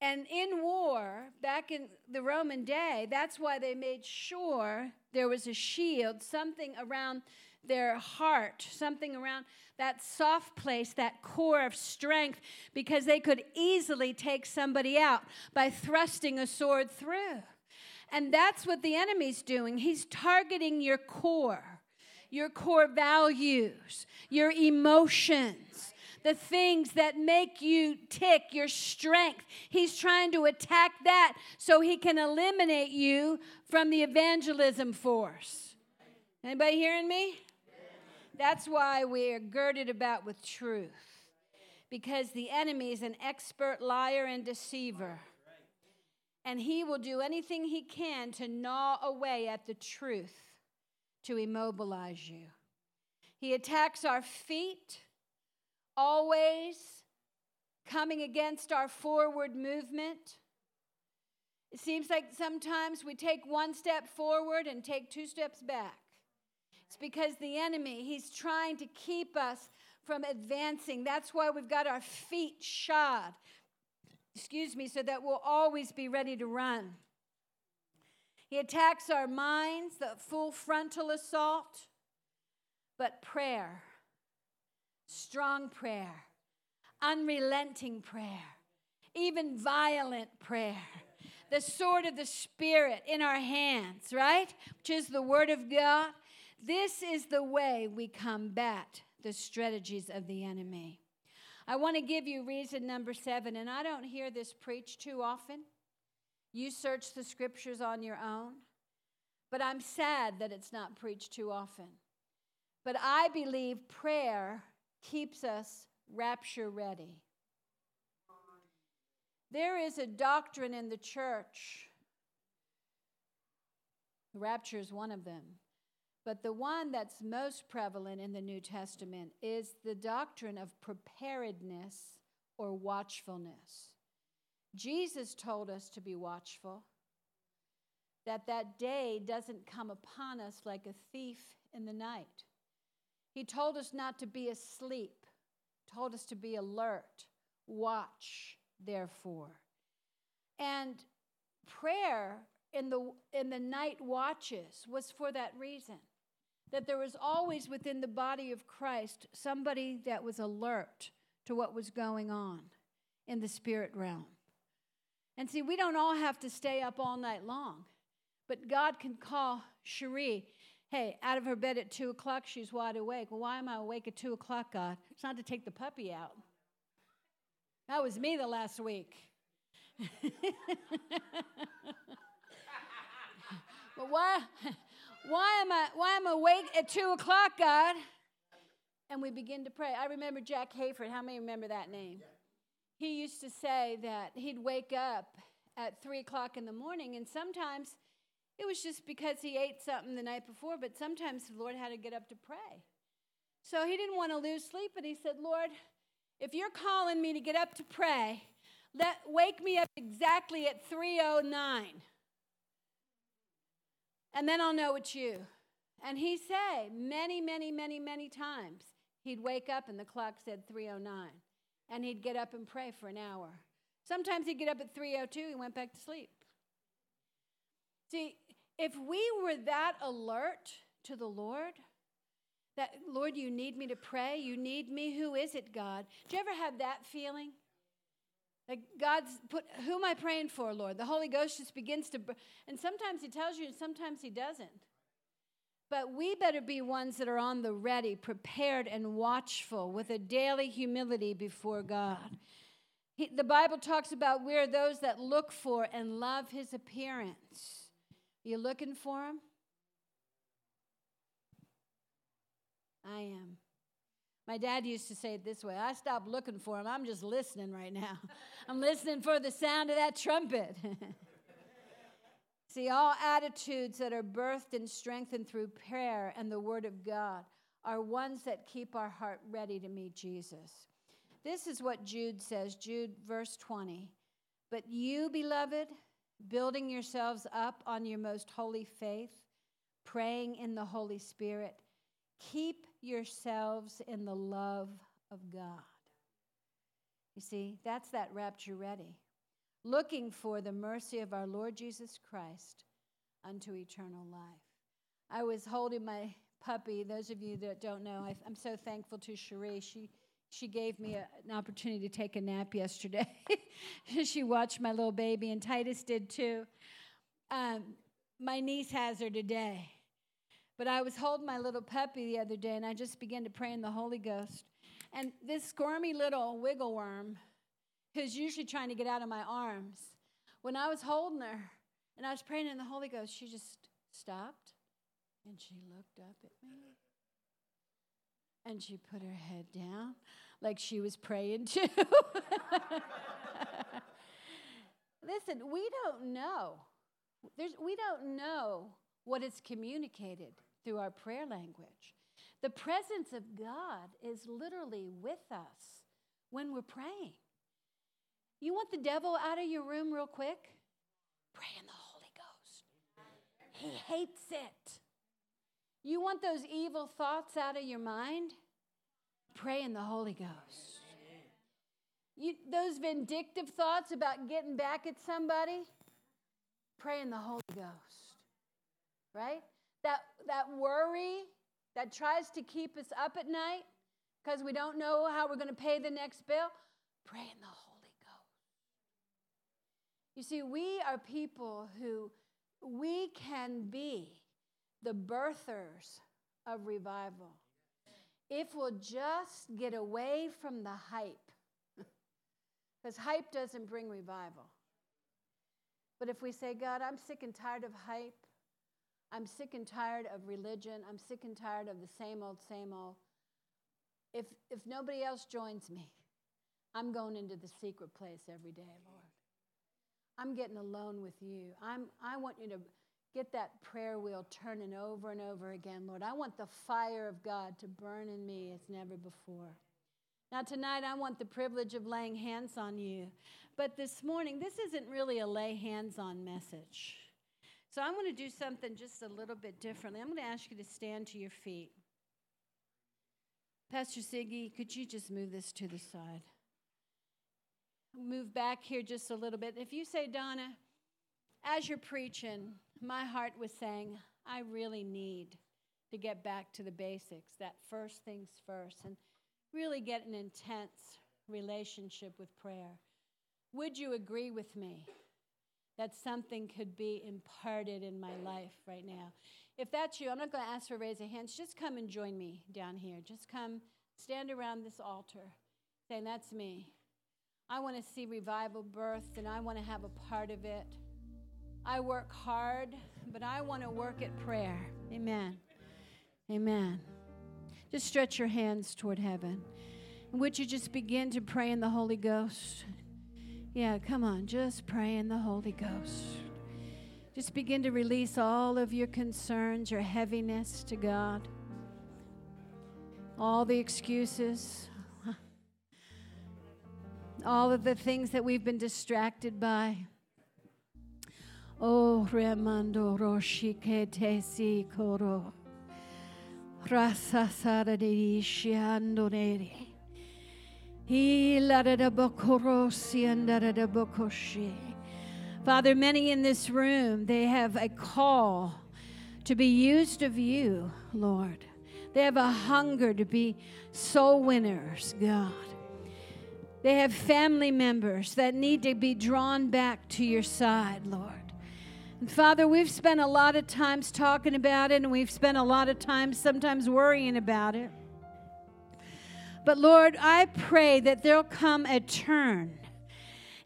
And in war, back in the Roman day, that's why they made sure there was a shield, something around their heart, something around that soft place, that core of strength, because they could easily take somebody out by thrusting a sword through. And that's what the enemy's doing. He's targeting your core, your core values, your emotions, the things that make you tick, your strength. He's trying to attack that so he can eliminate you from the evangelism force. Anybody hearing me? That's why we're girded about with truth, because the enemy is an expert liar and deceiver. And he will do anything he can to gnaw away at the truth to immobilize you. He attacks our feet, always coming against our forward movement. It seems like sometimes we take one step forward and take two steps back. It's because the enemy, he's trying to keep us from advancing. That's why we've got our feet shod, excuse me, so that we'll always be ready to run. He attacks our minds, the full frontal assault, but prayer, strong prayer, unrelenting prayer, even violent prayer, the sword of the Spirit in our hands, right? Which is the Word of God this is the way we combat the strategies of the enemy. I want to give you reason number seven, and I don't hear this preached too often. You search the scriptures on your own, but I'm sad that it's not preached too often. But I believe prayer keeps us rapture ready. There is a doctrine in the church Rapture is one of them. But the one that's most prevalent in the New Testament is the doctrine of preparedness or watchfulness. Jesus told us to be watchful, that that day doesn't come upon us like a thief in the night. He told us not to be asleep, told us to be alert, watch, therefore. And prayer in the, in the night watches was for that reason that there was always within the body of Christ somebody that was alert to what was going on in the spirit realm. And see, we don't all have to stay up all night long, but God can call Cherie Hey, out of her bed at 2 o'clock, she's wide awake. Well, why am I awake at 2 o'clock, God? It's not to take the puppy out. That was me the last week. but why, why, am I, why am I awake at 2 o'clock, God? And we begin to pray. I remember Jack Hayford. How many remember that name? He used to say that he'd wake up at 3 o'clock in the morning, and sometimes it was just because he ate something the night before, but sometimes the Lord had to get up to pray. So he didn't want to lose sleep, and he said, Lord, if you're calling me to get up to pray, let wake me up exactly at 309. And then I'll know it's you. And he say many, many, many, many times he'd wake up and the clock said 309. And he'd get up and pray for an hour. Sometimes he'd get up at 302, he went back to sleep. See, if we were that alert to the Lord, that, Lord, you need me to pray, you need me, who is it, God? Do you ever have that feeling? Like God's put, who am I praying for, Lord? The Holy Ghost just begins to, and sometimes He tells you, and sometimes He doesn't. But we better be ones that are on the ready, prepared, and watchful with a daily humility before God. He, the Bible talks about we're those that look for and love His appearance. You looking for him? I am. My dad used to say it this way I stopped looking for him. I'm just listening right now. I'm listening for the sound of that trumpet. See, all attitudes that are birthed and strengthened through prayer and the Word of God are ones that keep our heart ready to meet Jesus. This is what Jude says, Jude, verse 20. But you, beloved, building yourselves up on your most holy faith, praying in the Holy Spirit. Keep yourselves in the love of God. You see, that's that rapture ready. Looking for the mercy of our Lord Jesus Christ unto eternal life. I was holding my puppy. Those of you that don't know, I, am so thankful to Cherie. She she gave me a, an opportunity to take a nap yesterday. she watched my little baby, and Titus did too. Um, my niece has her today. But I was holding my little puppy the other day, and I just began to pray in the Holy Ghost. And this squirmy little wiggle worm, who's usually trying to get out of my arms, when I was holding her and I was praying in the Holy Ghost, she just stopped and she looked up at me and she put her head down like she was praying too. Listen, we don't know. There's, we don't know what is communicated through our prayer language. The presence of God is literally with us when we're praying. You want the devil out of your room real quick? Pray in the Holy Ghost. He hates it. You want those evil thoughts out of your mind? Pray in the Holy Ghost. You, those vindictive thoughts about getting back at somebody, pray in the Holy Ghost. Right? That, that worry that tries to keep us up at night because we don't know how we're going to pay the next bill, pray in the Holy Ghost. You see, we are people who we can be the birthers of revival if we'll just get away from the hype. Because hype doesn't bring revival. But if we say, God, I'm sick and tired of hype, I'm sick and tired of religion, I'm sick and tired of the same old, same old. If, if nobody else joins me, I'm going into the secret place every day, Lord. I'm getting alone with you. I'm, I want you to Get that prayer wheel turning over and over again, Lord. I want the fire of God to burn in me as never before. Now, tonight, I want the privilege of laying hands on you. But this morning, this isn't really a lay hands on message. So I'm going to do something just a little bit differently. I'm going to ask you to stand to your feet. Pastor Siggy, could you just move this to the side? Move back here just a little bit. If you say, Donna, as you're preaching, my heart was saying, I really need to get back to the basics, that first things first, and really get an intense relationship with prayer. Would you agree with me that something could be imparted in my life right now? If that's you, I'm not going to ask for a raise of hands. Just come and join me down here. Just come stand around this altar saying, That's me. I want to see revival birthed and I want to have a part of it. I work hard, but I want to work at prayer. Amen. Amen. Just stretch your hands toward heaven. And would you just begin to pray in the Holy Ghost? Yeah, come on, just pray in the Holy Ghost. Just begin to release all of your concerns, your heaviness to God, all the excuses, all of the things that we've been distracted by. Oh, Remando Roshikete Si Koro. Rasa Saradi Shiandoneri. Father, many in this room, they have a call to be used of you, Lord. They have a hunger to be soul winners, God. They have family members that need to be drawn back to your side, Lord. And Father, we've spent a lot of times talking about it, and we've spent a lot of time sometimes worrying about it. But Lord, I pray that there'll come a turn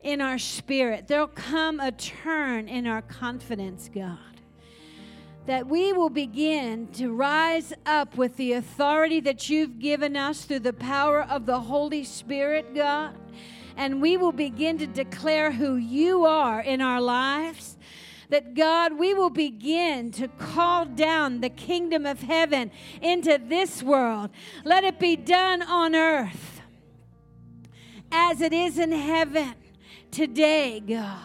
in our spirit, there'll come a turn in our confidence, God. That we will begin to rise up with the authority that you've given us through the power of the Holy Spirit, God. And we will begin to declare who you are in our lives that God, we will begin to call down the kingdom of heaven into this world. Let it be done on earth as it is in heaven today, God.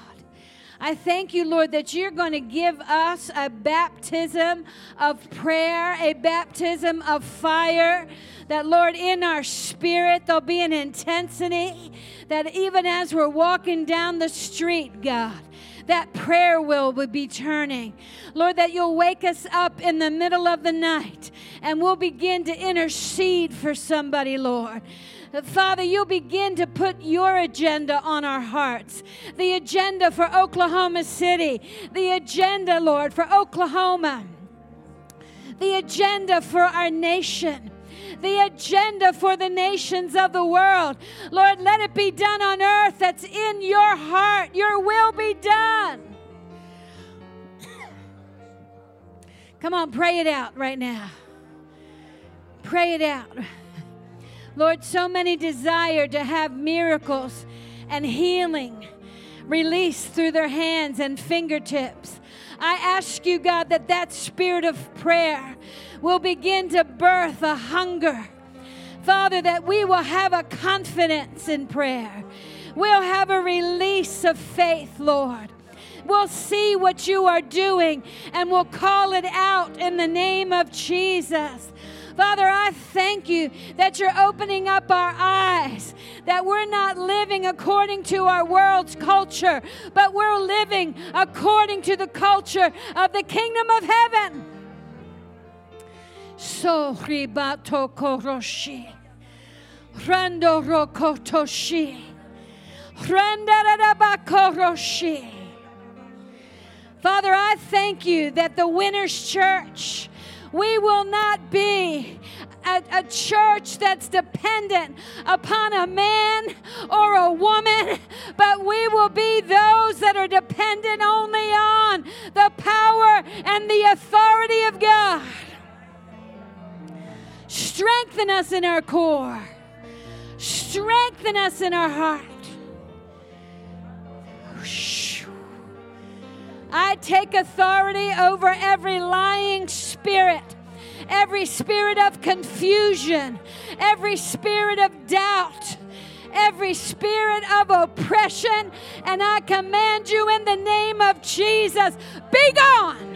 I thank you, Lord, that you're going to give us a baptism of prayer, a baptism of fire. That, Lord, in our spirit, there'll be an intensity that even as we're walking down the street, God, that prayer wheel would be turning. Lord, that you'll wake us up in the middle of the night and we'll begin to intercede for somebody, Lord. Father, you'll begin to put your agenda on our hearts. The agenda for Oklahoma City. The agenda, Lord, for Oklahoma. The agenda for our nation the agenda for the nations of the world. Lord, let it be done on earth that's in your heart. Your will be done. Come on, pray it out right now. Pray it out. Lord, so many desire to have miracles and healing released through their hands and fingertips. I ask you, God, that that spirit of prayer will begin to birth a hunger. Father, that we will have a confidence in prayer. We'll have a release of faith, Lord. We'll see what you are doing and we'll call it out in the name of Jesus. Father, I thank you that you're opening up our eyes, that we're not living according to our world's culture, but we're living according to the culture of the kingdom of heaven. So ribato koroshi. Rando rokotoshi. Randarabakoroshi. Father, I thank you that the Winners Church, we will not be a, a, church that's dependent upon a man or a woman, but we will be those that are dependent only on the power and the authority of God. Strengthen us in our core. Strengthen us in our heart. I take authority over every lying spirit, every spirit of confusion, every spirit of doubt, every spirit of oppression, and I command you in the name of Jesus be gone!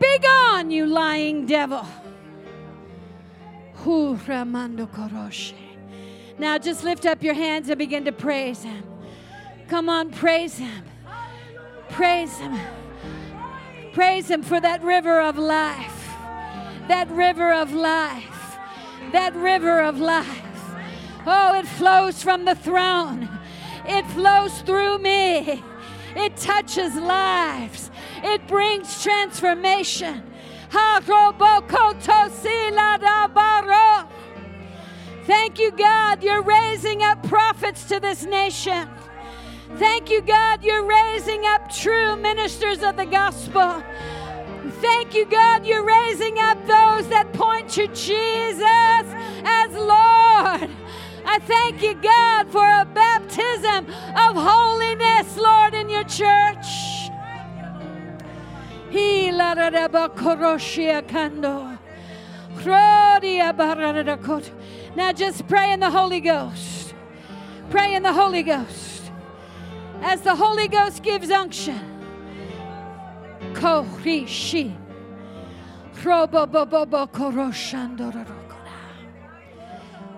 Be gone, you lying devil. Now just lift up your hands and begin to praise Him. Come on, praise Him. Praise Him. Praise Him for that river of life. That river of life. That river of life. Oh, it flows from the throne, it flows through me, it touches lives, it brings transformation. Thank you, God. You're raising up prophets to this nation. Thank you, God. You're raising up true ministers of the gospel. Thank you, God. You're raising up those that point to Jesus as Lord. I thank you, God, for a baptism of holiness, Lord, in your church. Now just pray in the Holy Ghost. Pray in the Holy Ghost. As the Holy Ghost gives unction. Korishi.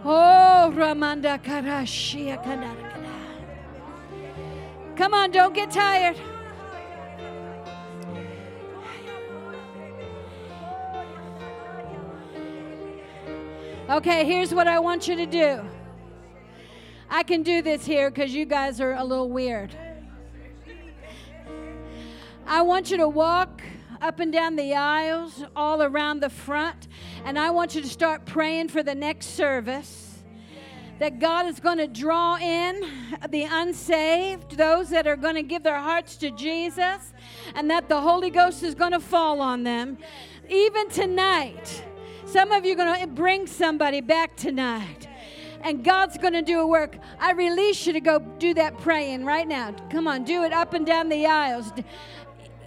Oh, Ramanda Karashia Come on, don't get tired. Okay, here's what I want you to do. I can do this here because you guys are a little weird. I want you to walk up and down the aisles, all around the front, and I want you to start praying for the next service. That God is going to draw in the unsaved, those that are going to give their hearts to Jesus, and that the Holy Ghost is going to fall on them. Even tonight, some of you are going to bring somebody back tonight. And God's going to do a work. I release you to go do that praying right now. Come on, do it up and down the aisles,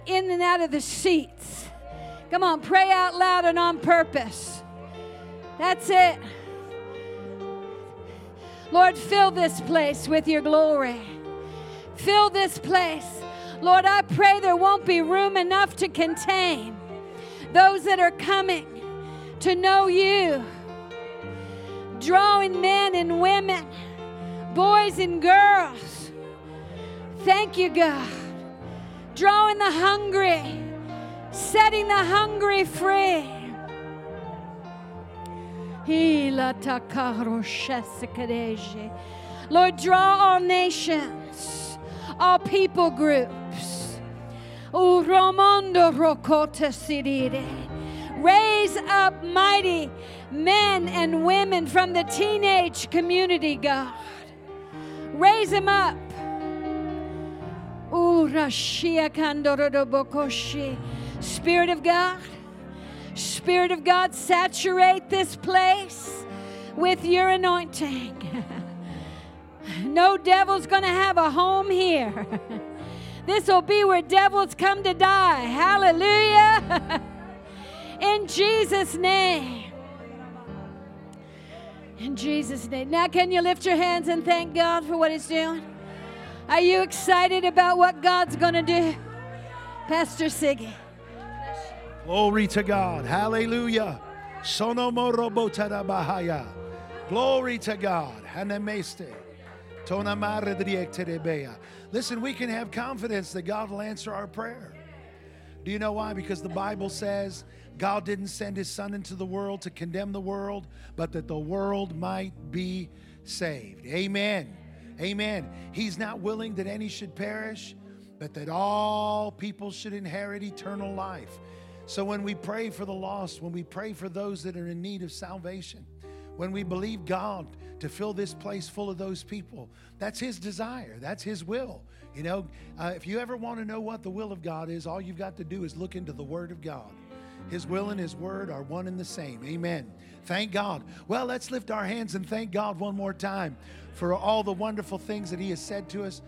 in and out of the seats. Come on, pray out loud and on purpose. That's it. Lord, fill this place with your glory. Fill this place. Lord, I pray there won't be room enough to contain those that are coming to know you, drawing men and women, boys and girls. Thank you, God. Drawing the hungry, setting the hungry free. Lord, draw all nations, all people groups. Raise up mighty men and women from the teenage community, God. Raise them up. Spirit of God, Spirit of God, saturate this place with your anointing. No devil's going to have a home here. This will be where devils come to die. Hallelujah. In Jesus' name. In Jesus' name. Now, can you lift your hands and thank God for what He's doing? Are you excited about what God's going to do? Pastor Siggy. Glory to God. Hallelujah. Glory to God. Listen, we can have confidence that God will answer our prayer. Do you know why? Because the Bible says God didn't send his son into the world to condemn the world, but that the world might be saved. Amen. Amen. He's not willing that any should perish, but that all people should inherit eternal life. So when we pray for the lost, when we pray for those that are in need of salvation, when we believe God to fill this place full of those people, that's His desire, that's His will. You know, uh, if you ever want to know what the will of God is, all you've got to do is look into the Word of God. His will and His word are one and the same. Amen. Thank God. Well, let's lift our hands and thank God one more time for all the wonderful things that He has said to us.